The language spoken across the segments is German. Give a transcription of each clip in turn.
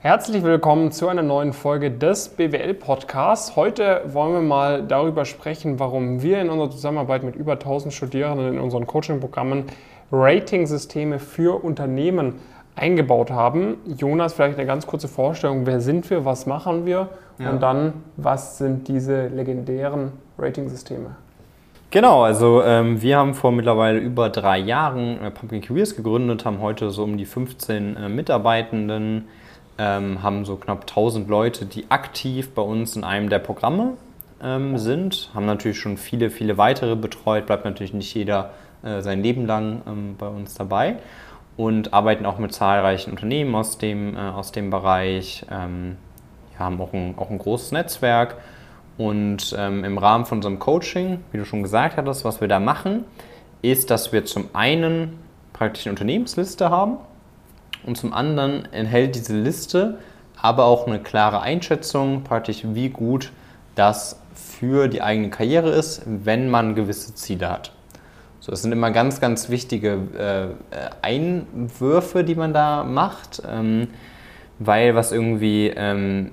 Herzlich willkommen zu einer neuen Folge des BWL Podcasts. Heute wollen wir mal darüber sprechen, warum wir in unserer Zusammenarbeit mit über 1000 Studierenden in unseren Coaching-Programmen Rating-Systeme für Unternehmen eingebaut haben. Jonas, vielleicht eine ganz kurze Vorstellung. Wer sind wir? Was machen wir? Ja. Und dann, was sind diese legendären Rating-Systeme? Genau, also ähm, wir haben vor mittlerweile über drei Jahren äh, Pumpkin Careers gegründet, haben heute so um die 15 äh, Mitarbeitenden ähm, haben so knapp 1000 Leute, die aktiv bei uns in einem der Programme ähm, sind, haben natürlich schon viele, viele weitere betreut, bleibt natürlich nicht jeder äh, sein Leben lang ähm, bei uns dabei. Und arbeiten auch mit zahlreichen Unternehmen aus dem, äh, aus dem Bereich, ähm, ja, haben auch ein, auch ein großes Netzwerk. Und ähm, im Rahmen von unserem Coaching, wie du schon gesagt hattest, was wir da machen, ist, dass wir zum einen praktisch eine Unternehmensliste haben, und zum anderen enthält diese Liste aber auch eine klare Einschätzung, praktisch wie gut das für die eigene Karriere ist, wenn man gewisse Ziele hat. So, das sind immer ganz, ganz wichtige äh, Einwürfe, die man da macht, ähm, weil was irgendwie ähm,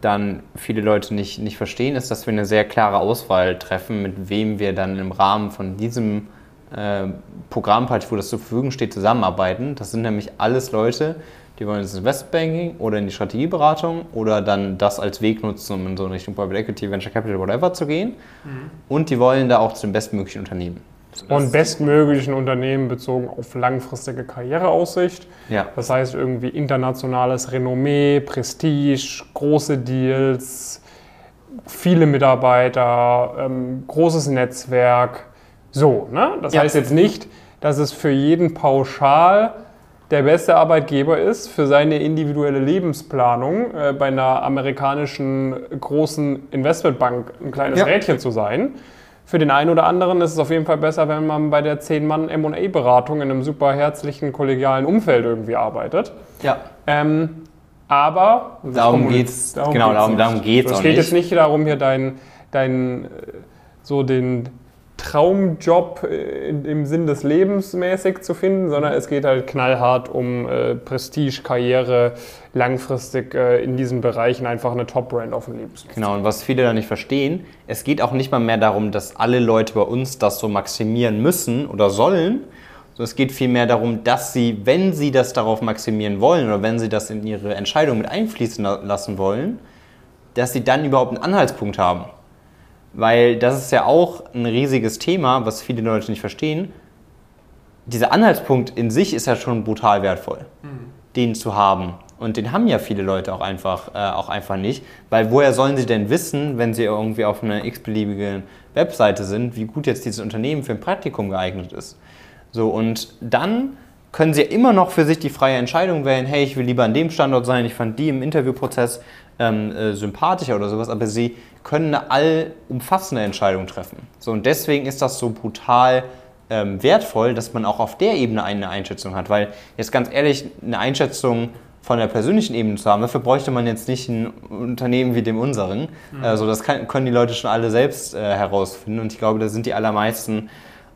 dann viele Leute nicht, nicht verstehen, ist, dass wir eine sehr klare Auswahl treffen, mit wem wir dann im Rahmen von diesem äh, Programm, wo das zur Verfügung steht, zusammenarbeiten. Das sind nämlich alles Leute, die wollen ins Investbanking oder in die Strategieberatung oder dann das als Weg nutzen, um in so Richtung Private Equity, Venture Capital, whatever zu gehen. Mhm. Und die wollen da auch zu den bestmöglichen Unternehmen. Und bestmöglichen Unternehmen bezogen auf langfristige Karriereaussicht. Ja. Das heißt irgendwie internationales Renommee, Prestige, große Deals, viele Mitarbeiter, ähm, großes Netzwerk. So, ne? Das ja. heißt jetzt nicht, dass es für jeden pauschal der beste Arbeitgeber ist für seine individuelle Lebensplanung, äh, bei einer amerikanischen großen Investmentbank ein kleines ja. Rädchen zu sein. Für den einen oder anderen ist es auf jeden Fall besser, wenn man bei der 10-Mann MA-Beratung in einem super herzlichen, kollegialen Umfeld irgendwie arbeitet. Ja. Ähm, aber darum geht es. Genau, darum, darum geht es. Es geht jetzt nicht darum, hier dein, dein äh, so den Traumjob äh, im Sinn des Lebens mäßig zu finden, sondern es geht halt knallhart um äh, Prestige, Karriere, langfristig äh, in diesen Bereichen einfach eine Top-Brand auf dem Lebenslauf. Genau, und was viele da nicht verstehen, es geht auch nicht mal mehr darum, dass alle Leute bei uns das so maximieren müssen oder sollen, sondern es geht vielmehr darum, dass sie, wenn sie das darauf maximieren wollen oder wenn sie das in ihre Entscheidung mit einfließen lassen wollen, dass sie dann überhaupt einen Anhaltspunkt haben. Weil das ist ja auch ein riesiges Thema, was viele Leute nicht verstehen. Dieser Anhaltspunkt in sich ist ja schon brutal wertvoll, mhm. den zu haben. Und den haben ja viele Leute auch einfach, äh, auch einfach nicht. Weil woher sollen sie denn wissen, wenn sie irgendwie auf einer x-beliebigen Webseite sind, wie gut jetzt dieses Unternehmen für ein Praktikum geeignet ist? So, und dann können sie ja immer noch für sich die freie Entscheidung wählen, hey, ich will lieber an dem Standort sein, ich fand die im Interviewprozess ähm, äh, sympathischer oder sowas, aber sie können eine allumfassende Entscheidung treffen. So, und deswegen ist das so brutal ähm, wertvoll, dass man auch auf der Ebene eine Einschätzung hat. Weil jetzt ganz ehrlich, eine Einschätzung von der persönlichen Ebene zu haben, dafür bräuchte man jetzt nicht ein Unternehmen wie dem unseren. Mhm. Also das kann, können die Leute schon alle selbst äh, herausfinden. Und ich glaube, da sind die allermeisten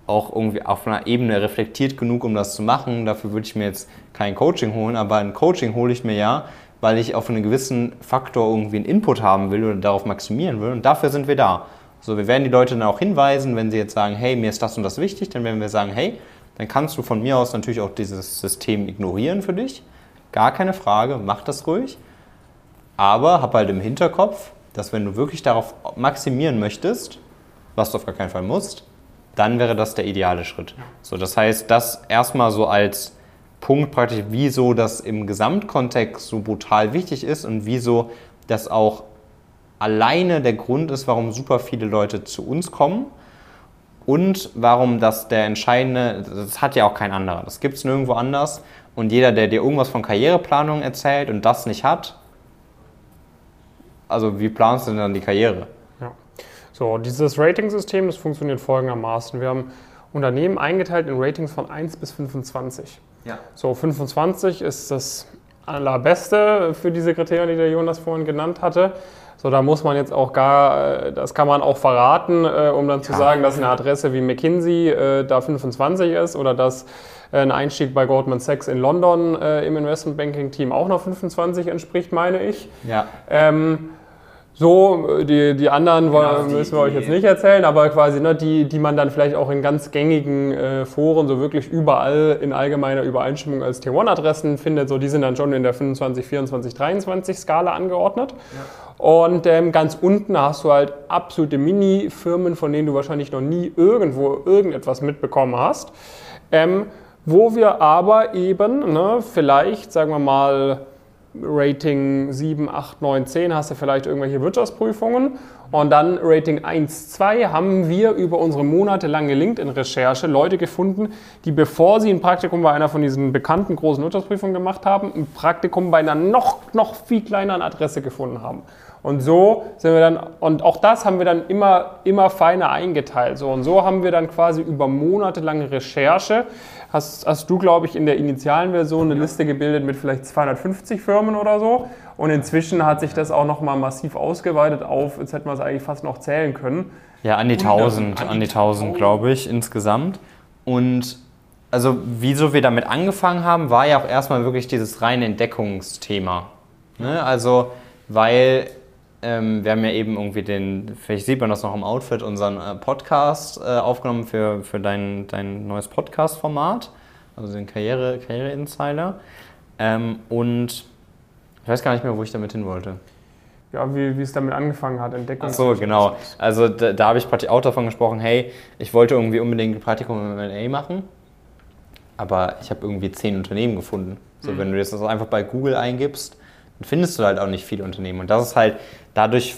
auch irgendwie auf einer Ebene reflektiert genug, um das zu machen. Dafür würde ich mir jetzt kein Coaching holen, aber ein Coaching hole ich mir ja, weil ich auf einen gewissen Faktor irgendwie einen Input haben will oder darauf maximieren will. Und dafür sind wir da. So, wir werden die Leute dann auch hinweisen, wenn sie jetzt sagen, hey, mir ist das und das wichtig, dann werden wir sagen, hey, dann kannst du von mir aus natürlich auch dieses System ignorieren für dich. Gar keine Frage, mach das ruhig. Aber hab halt im Hinterkopf, dass wenn du wirklich darauf maximieren möchtest, was du auf gar keinen Fall musst, dann wäre das der ideale Schritt. So, das heißt, das erstmal so als Punkt praktisch, wieso das im Gesamtkontext so brutal wichtig ist und wieso das auch alleine der Grund ist, warum super viele Leute zu uns kommen und warum das der entscheidende, das hat ja auch kein anderer, das gibt es nirgendwo anders und jeder, der dir irgendwas von Karriereplanung erzählt und das nicht hat, also wie planst du denn dann die Karriere? Ja. So, dieses Rating-System, das funktioniert folgendermaßen. Wir haben Unternehmen eingeteilt in Ratings von 1 bis 25. Ja. So, 25 ist das allerbeste für diese Kriterien, die der Jonas vorhin genannt hatte. So, da muss man jetzt auch gar, äh, das kann man auch verraten, äh, um dann zu ja. sagen, dass eine Adresse wie McKinsey äh, da 25 ist oder dass ein Einstieg bei Goldman Sachs in London im Investmentbanking-Team auch noch 25 entspricht, meine ich. Ja. Ähm, so, die, die anderen genau, die, müssen wir euch jetzt nicht erzählen, aber quasi ne, die, die man dann vielleicht auch in ganz gängigen äh, Foren so wirklich überall in allgemeiner Übereinstimmung als Tier-1-Adressen findet, so die sind dann schon in der 25, 24, 23 Skala angeordnet. Ja. Und ähm, ganz unten hast du halt absolute Mini-Firmen, von denen du wahrscheinlich noch nie irgendwo irgendetwas mitbekommen hast. Ähm, wo wir aber eben ne, vielleicht, sagen wir mal, Rating 7, 8, 9, 10 hast du vielleicht irgendwelche Wirtschaftsprüfungen. Und dann Rating 1, 2 haben wir über unsere monatelange LinkedIn-Recherche Leute gefunden, die bevor sie ein Praktikum bei einer von diesen bekannten großen Wirtschaftsprüfungen gemacht haben, ein Praktikum bei einer noch, noch viel kleineren Adresse gefunden haben. Und so sind wir dann, und auch das haben wir dann immer, immer feiner eingeteilt. So, und so haben wir dann quasi über monatelange Recherche hast, hast du, glaube ich, in der initialen Version eine Liste gebildet mit vielleicht 250 Firmen oder so. Und inzwischen hat sich das auch nochmal massiv ausgeweitet auf, jetzt hätten wir es eigentlich fast noch zählen können. Ja, an die 1000, an die 1000, glaube ich, insgesamt. Und also, wieso wir damit angefangen haben, war ja auch erstmal wirklich dieses reine Entdeckungsthema. Ne? Also, weil ähm, wir haben ja eben irgendwie den, vielleicht sieht man das noch im Outfit, unseren äh, Podcast äh, aufgenommen für, für dein, dein neues Podcast-Format, also den Karriere, Karriere Insider. Ähm, und ich weiß gar nicht mehr, wo ich damit hin wollte. Ja, wie, wie es damit angefangen hat, Entdeckung. Ach so, genau. Also da, da habe ich praktisch auch davon gesprochen, hey, ich wollte irgendwie unbedingt ein Praktikum im M&A machen, aber ich habe irgendwie zehn Unternehmen gefunden. So, mhm. wenn du jetzt das einfach bei Google eingibst, dann findest du halt auch nicht viele Unternehmen. Und das ist halt, dadurch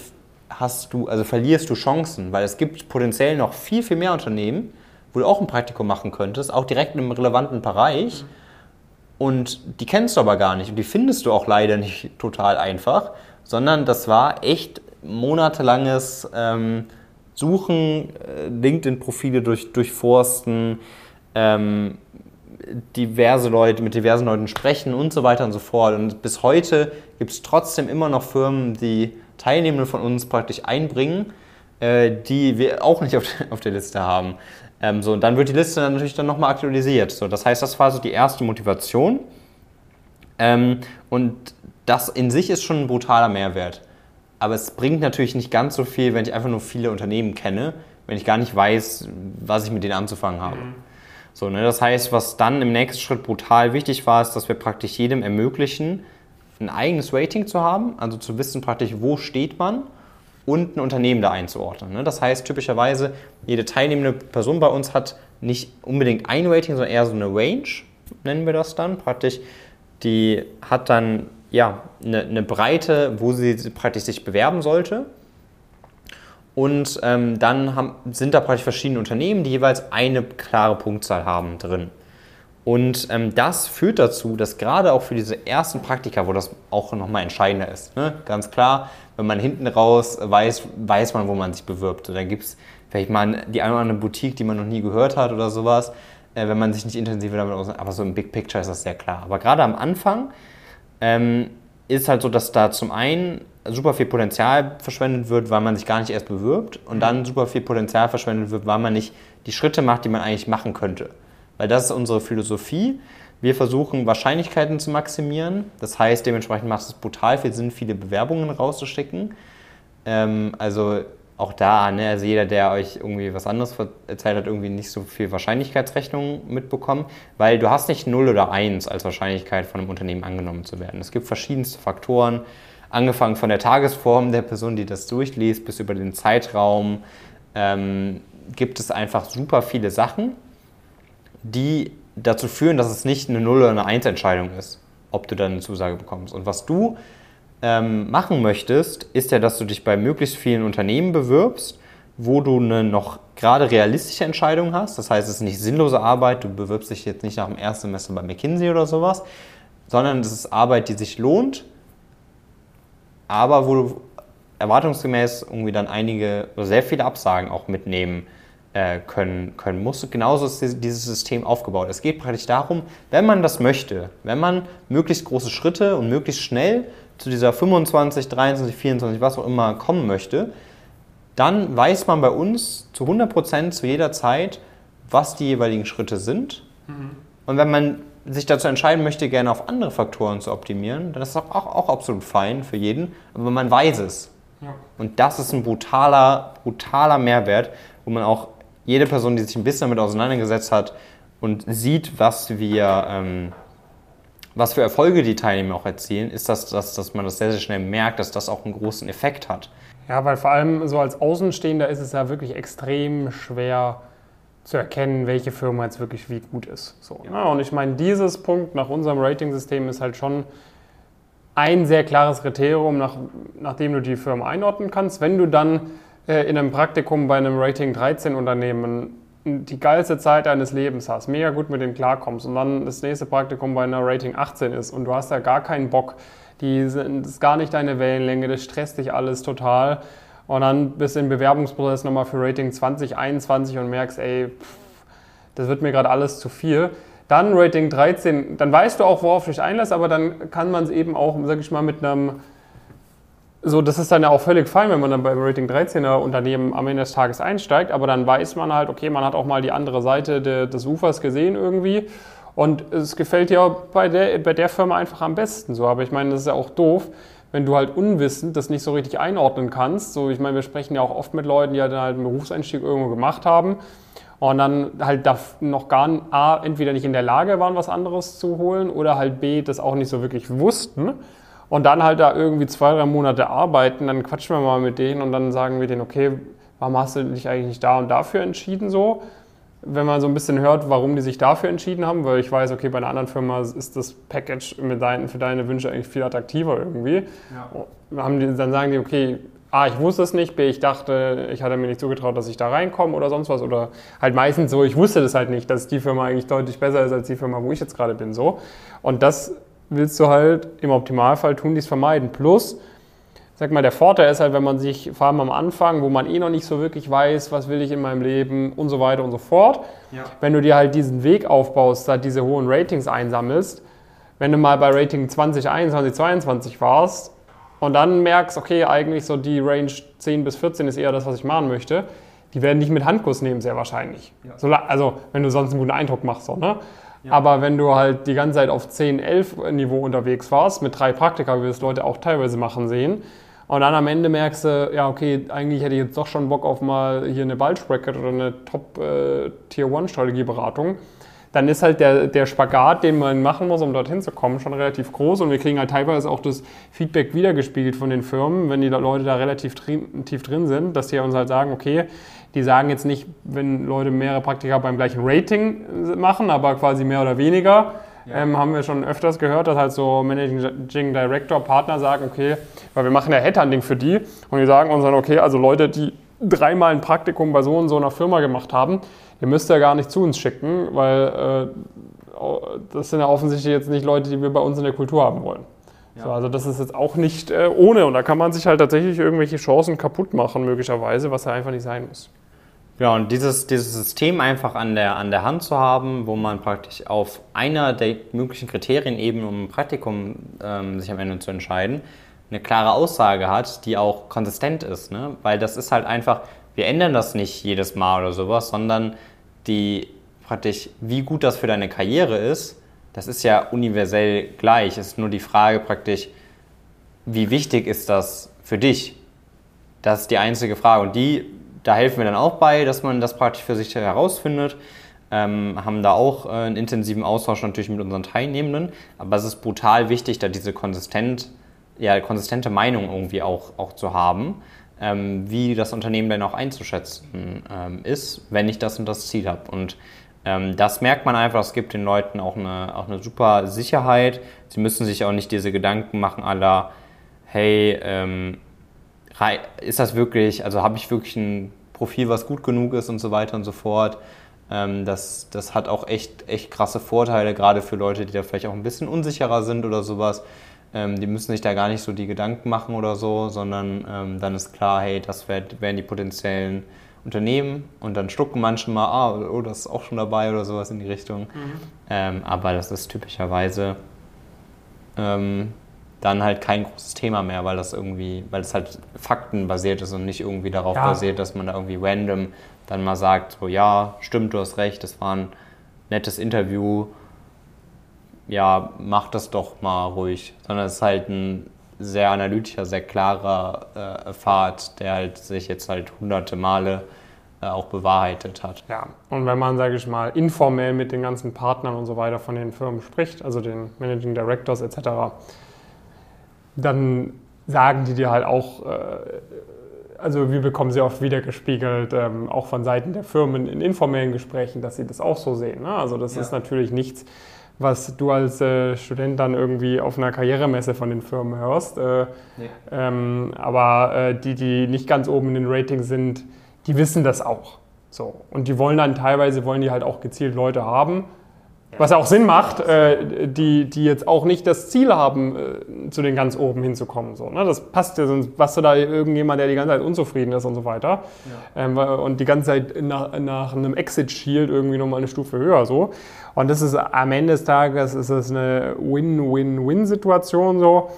hast du, also verlierst du Chancen, weil es gibt potenziell noch viel, viel mehr Unternehmen, wo du auch ein Praktikum machen könntest, auch direkt in einem relevanten Bereich. Mhm. Und die kennst du aber gar nicht und die findest du auch leider nicht total einfach, sondern das war echt monatelanges ähm, Suchen, äh, LinkedIn-Profile durch, durchforsten, ähm, diverse Leute, mit diversen Leuten sprechen und so weiter und so fort. Und bis heute gibt es trotzdem immer noch Firmen, die Teilnehmende von uns praktisch einbringen, äh, die wir auch nicht auf, auf der Liste haben. Ähm, so, und dann wird die Liste dann natürlich dann nochmal aktualisiert. So, das heißt, das war so die erste Motivation. Ähm, und das in sich ist schon ein brutaler Mehrwert. Aber es bringt natürlich nicht ganz so viel, wenn ich einfach nur viele Unternehmen kenne, wenn ich gar nicht weiß, was ich mit denen anzufangen habe. Mhm. So, ne, das heißt, was dann im nächsten Schritt brutal wichtig war, ist, dass wir praktisch jedem ermöglichen, ein eigenes Rating zu haben, also zu wissen praktisch, wo steht man und ein Unternehmen da einzuordnen. Ne? Das heißt, typischerweise, jede teilnehmende Person bei uns hat nicht unbedingt ein Rating, sondern eher so eine Range, nennen wir das dann. Praktisch, die hat dann ja, eine, eine Breite, wo sie praktisch sich bewerben sollte. Und ähm, dann haben, sind da praktisch verschiedene Unternehmen, die jeweils eine klare Punktzahl haben drin. Und ähm, das führt dazu, dass gerade auch für diese ersten Praktika, wo das auch nochmal entscheidender ist, ne? ganz klar, wenn man hinten raus weiß, weiß man, wo man sich bewirbt. Dann gibt es vielleicht mal die eine oder andere Boutique, die man noch nie gehört hat oder sowas, äh, wenn man sich nicht intensiv damit auseinandersetzt. Aber so im Big Picture ist das sehr klar. Aber gerade am Anfang ähm, ist halt so, dass da zum einen super viel Potenzial verschwendet wird, weil man sich gar nicht erst bewirbt und dann mhm. super viel Potenzial verschwendet wird, weil man nicht die Schritte macht, die man eigentlich machen könnte. Weil das ist unsere Philosophie. Wir versuchen Wahrscheinlichkeiten zu maximieren. Das heißt, dementsprechend macht es brutal viel Sinn, viele Bewerbungen rauszuschicken. Ähm, also auch da, ne, also jeder, der euch irgendwie was anderes erzählt hat, irgendwie nicht so viel Wahrscheinlichkeitsrechnung mitbekommen, weil du hast nicht 0 oder 1 als Wahrscheinlichkeit von einem Unternehmen angenommen zu werden. Es gibt verschiedenste Faktoren, angefangen von der Tagesform der Person, die das durchliest, bis über den Zeitraum, ähm, gibt es einfach super viele Sachen, die dazu führen, dass es nicht eine 0 oder eine 1 Entscheidung ist, ob du dann eine Zusage bekommst. Und was du ähm, machen möchtest, ist ja, dass du dich bei möglichst vielen Unternehmen bewirbst, wo du eine noch gerade realistische Entscheidung hast. Das heißt, es ist nicht sinnlose Arbeit, du bewirbst dich jetzt nicht nach dem ersten Semester bei McKinsey oder sowas, sondern es ist Arbeit, die sich lohnt, aber wo du erwartungsgemäß irgendwie dann einige sehr viele Absagen auch mitnehmen äh, können, können musst. Genauso ist dieses System aufgebaut. Es geht praktisch darum, wenn man das möchte, wenn man möglichst große Schritte und möglichst schnell zu dieser 25, 23, 24, was auch immer kommen möchte, dann weiß man bei uns zu 100% zu jeder Zeit, was die jeweiligen Schritte sind. Mhm. Und wenn man sich dazu entscheiden möchte, gerne auf andere Faktoren zu optimieren, dann ist das auch, auch absolut fein für jeden, aber man weiß es. Ja. Und das ist ein brutaler, brutaler Mehrwert, wo man auch jede Person, die sich ein bisschen damit auseinandergesetzt hat und sieht, was wir, ähm, was für Erfolge die Teilnehmer auch erzielen, ist, das, dass, dass man das sehr, sehr schnell merkt, dass das auch einen großen Effekt hat. Ja, weil vor allem so als Außenstehender ist es ja wirklich extrem schwer, zu erkennen, welche Firma jetzt wirklich wie gut ist. So, ne? Und ich meine, dieses Punkt nach unserem Rating-System ist halt schon ein sehr klares Kriterium, nach, nachdem du die Firma einordnen kannst. Wenn du dann äh, in einem Praktikum bei einem Rating 13 Unternehmen die geilste Zeit deines Lebens hast, mega gut mit dem klarkommst und dann das nächste Praktikum bei einer Rating 18 ist und du hast da gar keinen Bock, die sind, das ist gar nicht deine Wellenlänge, das stresst dich alles total und dann bist du im Bewerbungsprozess nochmal für Rating 2021 und merkst, ey, pff, das wird mir gerade alles zu viel. Dann Rating 13, dann weißt du auch, worauf du dich einlässt, aber dann kann man es eben auch, sag ich mal, mit einem, so, das ist dann ja auch völlig fein, wenn man dann beim Rating 13er Unternehmen am Ende des Tages einsteigt, aber dann weiß man halt, okay, man hat auch mal die andere Seite de, des Ufers gesehen irgendwie und es gefällt dir bei der, bei der Firma einfach am besten so, aber ich meine, das ist ja auch doof, wenn du halt unwissend das nicht so richtig einordnen kannst. So, ich meine, wir sprechen ja auch oft mit Leuten, die halt halt einen Berufseinstieg irgendwo gemacht haben und dann halt noch gar A, entweder nicht in der Lage waren, was anderes zu holen oder halt B, das auch nicht so wirklich wussten. Und dann halt da irgendwie zwei, drei Monate arbeiten, dann quatschen wir mal mit denen und dann sagen wir denen, okay, warum hast du dich eigentlich nicht da und dafür entschieden so? wenn man so ein bisschen hört, warum die sich dafür entschieden haben, weil ich weiß, okay, bei einer anderen Firma ist das Package mit deinen, für deine Wünsche eigentlich viel attraktiver irgendwie. Ja. Haben die, dann sagen die, okay, A, ich wusste es nicht, B, ich dachte, ich hatte mir nicht zugetraut, dass ich da reinkomme oder sonst was. Oder halt meistens so, ich wusste das halt nicht, dass die Firma eigentlich deutlich besser ist als die Firma, wo ich jetzt gerade bin. So. Und das willst du halt im Optimalfall tun, dies vermeiden. Plus, sag mal, der Vorteil ist halt, wenn man sich vor allem am Anfang, wo man eh noch nicht so wirklich weiß, was will ich in meinem Leben und so weiter und so fort, ja. wenn du dir halt diesen Weg aufbaust, da diese hohen Ratings einsammelst, wenn du mal bei Rating 2021, 22 warst und dann merkst, okay, eigentlich so die Range 10 bis 14 ist eher das, was ich machen möchte, die werden dich mit Handkuss nehmen, sehr wahrscheinlich. Ja. also, wenn du sonst einen guten Eindruck machst, so, ne? Aber wenn du halt die ganze Zeit auf 10, 11 Niveau unterwegs warst, mit drei Praktika, wie wir es Leute auch teilweise machen sehen, und dann am Ende merkst du, ja, okay, eigentlich hätte ich jetzt doch schon Bock auf mal hier eine Bulge Bracket oder eine Top äh, Tier 1 Strategieberatung. Dann ist halt der, der Spagat, den man machen muss, um dorthin zu kommen, schon relativ groß. Und wir kriegen halt teilweise auch das Feedback wiedergespiegelt von den Firmen, wenn die Leute da relativ drin, tief drin sind, dass die uns halt sagen, okay, die sagen jetzt nicht, wenn Leute mehrere Praktika beim gleichen Rating machen, aber quasi mehr oder weniger, ja. ähm, haben wir schon öfters gehört, dass halt so Managing Director, Partner sagen, okay, weil wir machen ja Headhunting für die und die sagen uns dann, okay, also Leute, die dreimal ein Praktikum bei so und so einer Firma gemacht haben, ihr müsst ja gar nicht zu uns schicken, weil äh, das sind ja offensichtlich jetzt nicht Leute, die wir bei uns in der Kultur haben wollen. Ja. So, also das ist jetzt auch nicht äh, ohne und da kann man sich halt tatsächlich irgendwelche Chancen kaputt machen möglicherweise, was ja einfach nicht sein muss. Ja, und dieses, dieses System einfach an der, an der Hand zu haben, wo man praktisch auf einer der möglichen Kriterien eben, um ein Praktikum ähm, sich am Ende zu entscheiden, eine klare Aussage hat, die auch konsistent ist. Ne? Weil das ist halt einfach, wir ändern das nicht jedes Mal oder sowas, sondern die praktisch, wie gut das für deine Karriere ist, das ist ja universell gleich. Es ist nur die Frage praktisch, wie wichtig ist das für dich? Das ist die einzige Frage. Und die da helfen wir dann auch bei, dass man das praktisch für sich herausfindet. Ähm, haben da auch äh, einen intensiven Austausch natürlich mit unseren Teilnehmenden. Aber es ist brutal wichtig, da diese konsistent, ja, konsistente Meinung irgendwie auch, auch zu haben, ähm, wie das Unternehmen dann auch einzuschätzen ähm, ist, wenn ich das und das Ziel habe. Und ähm, das merkt man einfach, es gibt den Leuten auch eine, auch eine super Sicherheit. Sie müssen sich auch nicht diese Gedanken machen aller, hey, ähm, ist das wirklich, also habe ich wirklich ein Profil, was gut genug ist und so weiter und so fort. Ähm, das, das hat auch echt, echt krasse Vorteile, gerade für Leute, die da vielleicht auch ein bisschen unsicherer sind oder sowas. Ähm, die müssen sich da gar nicht so die Gedanken machen oder so, sondern ähm, dann ist klar, hey, das wären die potenziellen Unternehmen und dann schlucken manche mal, ah, oh, das ist auch schon dabei oder sowas in die Richtung. Mhm. Ähm, aber das ist typischerweise dann halt kein großes Thema mehr, weil das irgendwie, weil es halt faktenbasiert ist und nicht irgendwie darauf ja. basiert, dass man da irgendwie random dann mal sagt, so ja, stimmt, du hast recht, das war ein nettes Interview, ja, mach das doch mal ruhig, sondern es ist halt ein sehr analytischer, sehr klarer äh, Pfad, der halt sich jetzt halt hunderte Male äh, auch bewahrheitet hat. Ja, und wenn man, sage ich mal, informell mit den ganzen Partnern und so weiter von den Firmen spricht, also den Managing Directors etc., dann sagen die dir halt auch, äh, also wir bekommen sehr oft wiedergespiegelt, ähm, auch von Seiten der Firmen in informellen Gesprächen, dass sie das auch so sehen. Ne? Also das ja. ist natürlich nichts, was du als äh, Student dann irgendwie auf einer Karrieremesse von den Firmen hörst. Äh, nee. ähm, aber äh, die, die nicht ganz oben in den Ratings sind, die wissen das auch. So. Und die wollen dann teilweise, wollen die halt auch gezielt Leute haben, was auch Sinn macht, äh, die, die jetzt auch nicht das Ziel haben, äh, zu den ganz oben hinzukommen. So, ne? Das passt ja, sonst was du da irgendjemand, der die ganze Zeit unzufrieden ist und so weiter. Ja. Ähm, und die ganze Zeit nach, nach einem Exit-Shield irgendwie nochmal eine Stufe höher. So. Und das ist am Ende des Tages ist es eine Win-Win-Win-Situation so.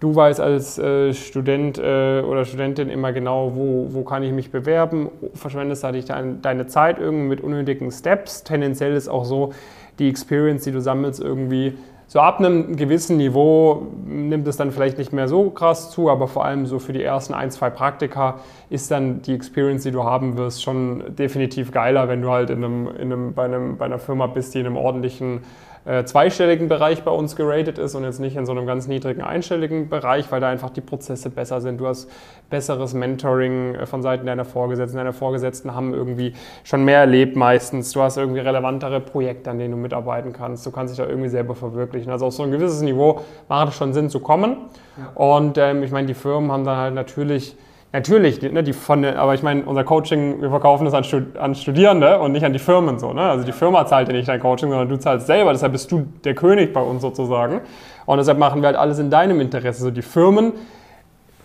Du weißt als äh, Student äh, oder Studentin immer genau, wo, wo kann ich mich bewerben, verschwendest da nicht dein, deine Zeit irgendwie mit unnötigen Steps. Tendenziell ist auch so, die Experience, die du sammelst, irgendwie so ab einem gewissen Niveau nimmt es dann vielleicht nicht mehr so krass zu, aber vor allem so für die ersten ein, zwei Praktika ist dann die Experience, die du haben wirst, schon definitiv geiler, wenn du halt in einem, in einem, bei, einem, bei einer Firma bist, die in einem ordentlichen äh, zweistelligen Bereich bei uns geratet ist und jetzt nicht in so einem ganz niedrigen einstelligen Bereich, weil da einfach die Prozesse besser sind. Du hast besseres Mentoring äh, von Seiten deiner Vorgesetzten. Deine Vorgesetzten haben irgendwie schon mehr erlebt meistens. Du hast irgendwie relevantere Projekte, an denen du mitarbeiten kannst. Du kannst dich da irgendwie selber verwirklichen. Also auf so ein gewisses Niveau macht es schon Sinn zu kommen. Ja. Und ähm, ich meine, die Firmen haben dann halt natürlich Natürlich, ne, die von, aber ich meine, unser Coaching, wir verkaufen es an, Stud an, Studierende und nicht an die Firmen so. Ne? Also die Firma zahlt ja nicht dein Coaching, sondern du zahlst selber. Deshalb bist du der König bei uns sozusagen. Und deshalb machen wir halt alles in deinem Interesse. So die Firmen,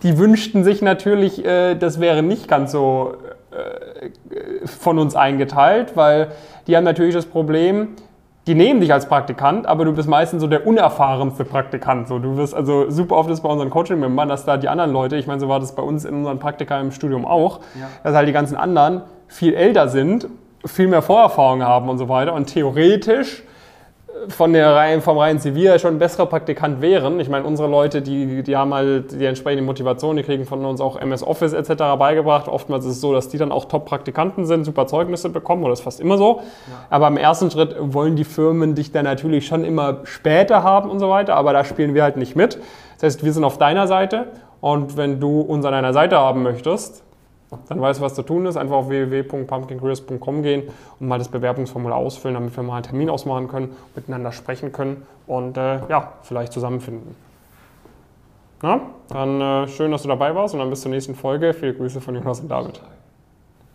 die wünschten sich natürlich, äh, das wäre nicht ganz so äh, von uns eingeteilt, weil die haben natürlich das Problem, die nehmen dich als Praktikant, aber du bist meistens so der unerfahrenste Praktikant. So, du wirst also super oft ist bei unseren Coaching-Membern, dass da die anderen Leute, ich meine, so war das bei uns in unseren Praktika im Studium auch, ja. dass halt die ganzen anderen viel älter sind, viel mehr Vorerfahrung haben und so weiter und theoretisch von der rein, vom reinen Zivil schon ein besserer Praktikant wären. Ich meine, unsere Leute, die, die haben halt die entsprechende Motivation, die kriegen von uns auch MS Office etc. beigebracht. Oftmals ist es so, dass die dann auch Top-Praktikanten sind, super Zeugnisse bekommen, oder ist fast immer so. Ja. Aber im ersten Schritt wollen die Firmen dich dann natürlich schon immer später haben und so weiter, aber da spielen wir halt nicht mit. Das heißt, wir sind auf deiner Seite und wenn du uns an deiner Seite haben möchtest, dann weißt du, was zu tun ist. Einfach auf www.pumpkincareers.com gehen und mal das Bewerbungsformular ausfüllen, damit wir mal einen Termin ausmachen können, miteinander sprechen können und äh, ja, vielleicht zusammenfinden. Na, dann äh, schön, dass du dabei warst und dann bis zur nächsten Folge. Viele Grüße von Jonas und David.